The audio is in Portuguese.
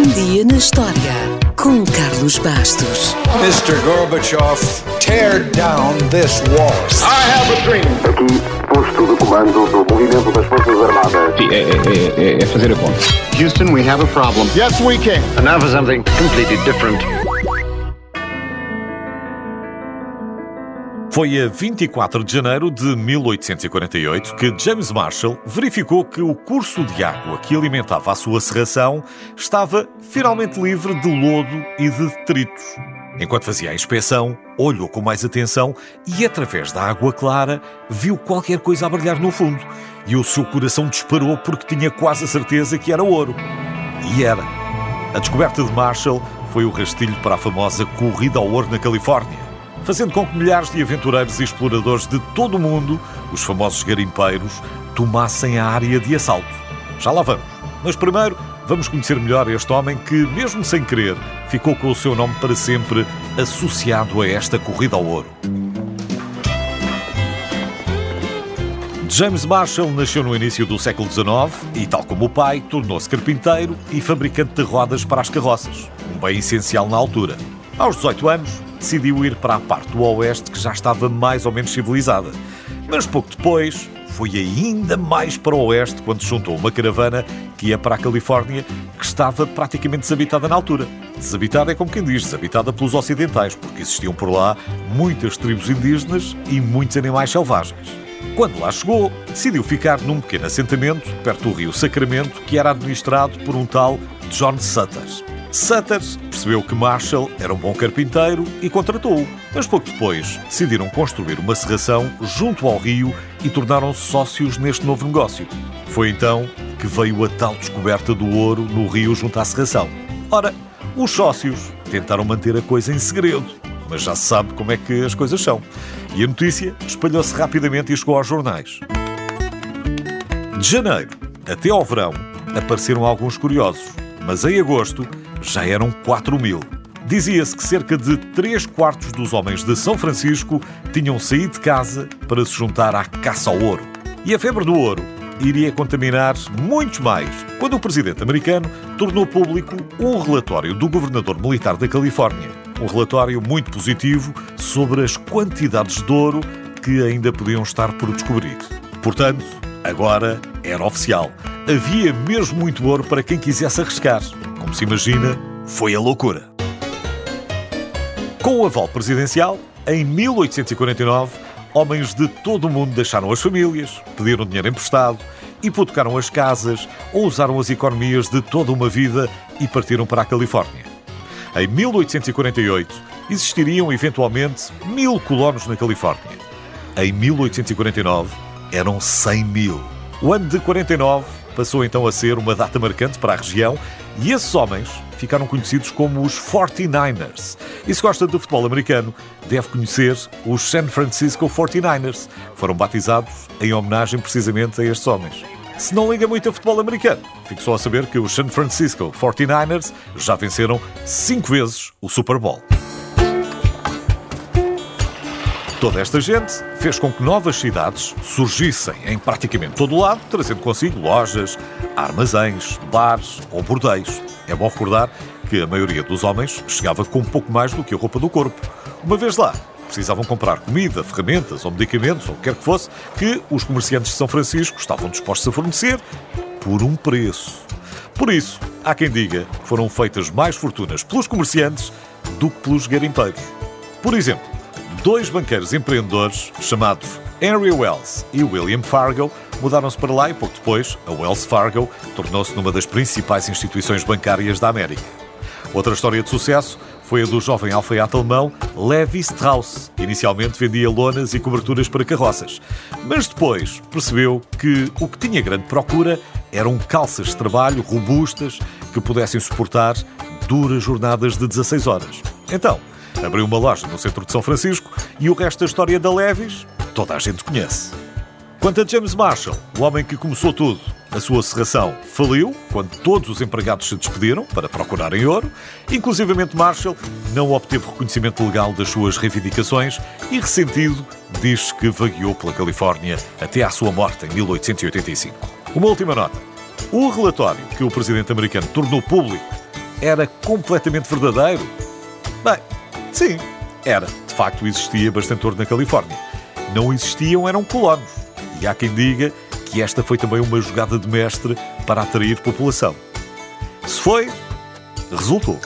Um dia na história com Carlos Bastos. Mr. Gorbachev, tear down this wall. I have a dream. Aqui, posto de comando do movimento das Forças Armadas. Sim, é, é, é, é fazer a conta. Houston, we have a problem. Yes, we can. And now for something completely different. Foi a 24 de janeiro de 1848 que James Marshall verificou que o curso de água que alimentava a sua serração estava finalmente livre de lodo e de detritos. Enquanto fazia a inspeção, olhou com mais atenção e, através da água clara, viu qualquer coisa a brilhar no fundo. E o seu coração disparou porque tinha quase a certeza que era ouro. E era. A descoberta de Marshall foi o rastilho para a famosa Corrida ao Ouro na Califórnia fazendo com que milhares de aventureiros e exploradores de todo o mundo, os famosos garimpeiros, tomassem a área de assalto. Já lá vamos. Mas primeiro, vamos conhecer melhor este homem que, mesmo sem querer, ficou com o seu nome para sempre associado a esta corrida ao ouro. James Marshall nasceu no início do século XIX e, tal como o pai, tornou-se carpinteiro e fabricante de rodas para as carroças, um bem essencial na altura. Aos 18 anos, decidiu ir para a parte do oeste que já estava mais ou menos civilizada. Mas pouco depois, foi ainda mais para o oeste quando juntou uma caravana que ia para a Califórnia, que estava praticamente desabitada na altura. Desabitada é como quem diz, desabitada pelos ocidentais, porque existiam por lá muitas tribos indígenas e muitos animais selvagens. Quando lá chegou, decidiu ficar num pequeno assentamento perto do rio Sacramento, que era administrado por um tal John Sutter. Sutter percebeu que Marshall era um bom carpinteiro e contratou-o. Mas pouco depois decidiram construir uma serração junto ao rio e tornaram-se sócios neste novo negócio. Foi então que veio a tal descoberta do ouro no rio junto à serração. Ora, os sócios tentaram manter a coisa em segredo, mas já se sabe como é que as coisas são. E a notícia espalhou-se rapidamente e chegou aos jornais. De janeiro até ao verão apareceram alguns curiosos, mas em agosto já eram 4 mil. Dizia-se que cerca de 3 quartos dos homens de São Francisco tinham saído de casa para se juntar à caça ao ouro. E a febre do ouro iria contaminar muitos mais quando o presidente americano tornou público um relatório do governador militar da Califórnia. Um relatório muito positivo sobre as quantidades de ouro que ainda podiam estar por descobrir. Portanto, agora era oficial. Havia mesmo muito ouro para quem quisesse arriscar. Como se imagina, foi a loucura. Com o aval presidencial, em 1849, homens de todo o mundo deixaram as famílias, pediram dinheiro emprestado, hipotecaram as casas ou usaram as economias de toda uma vida e partiram para a Califórnia. Em 1848, existiriam eventualmente mil colonos na Califórnia. Em 1849, eram 100 mil. O ano de 49 passou então a ser uma data marcante para a região e esses homens ficaram conhecidos como os 49ers. E se gosta do futebol americano, deve conhecer os San Francisco 49ers, que foram batizados em homenagem precisamente a estes homens. Se não liga muito a futebol americano, fico só a saber que os San Francisco 49ers já venceram cinco vezes o Super Bowl. Toda esta gente fez com que novas cidades surgissem em praticamente todo o lado, trazendo consigo lojas, armazéns, bares ou bordéis. É bom recordar que a maioria dos homens chegava com pouco mais do que a roupa do corpo. Uma vez lá, precisavam comprar comida, ferramentas ou medicamentos, ou o que quer que fosse, que os comerciantes de São Francisco estavam dispostos a fornecer por um preço. Por isso, há quem diga que foram feitas mais fortunas pelos comerciantes do que pelos garimpeiros. Por exemplo, dois banqueiros empreendedores chamados Henry Wells e William Fargo mudaram-se para lá e pouco depois a Wells Fargo tornou-se numa das principais instituições bancárias da América. Outra história de sucesso foi a do jovem alfaiate alemão Levi Strauss, inicialmente vendia lonas e coberturas para carroças. Mas depois percebeu que o que tinha grande procura eram calças de trabalho robustas que pudessem suportar duras jornadas de 16 horas. Então, abriu uma loja no centro de São Francisco e o resto da história da Levis toda a gente conhece. Quanto a James Marshall, o homem que começou tudo, a sua serração faliu quando todos os empregados se despediram para procurarem ouro. Inclusivamente Marshall não obteve reconhecimento legal das suas reivindicações e, ressentido, diz que vagueou pela Califórnia até à sua morte em 1885. Uma última nota. O relatório que o presidente americano tornou público era completamente verdadeiro? Bem, sim, era. De facto, existia bastante ouro na Califórnia. Não existiam, eram colonos. E há quem diga que esta foi também uma jogada de mestre para atrair população. Se foi, resultou.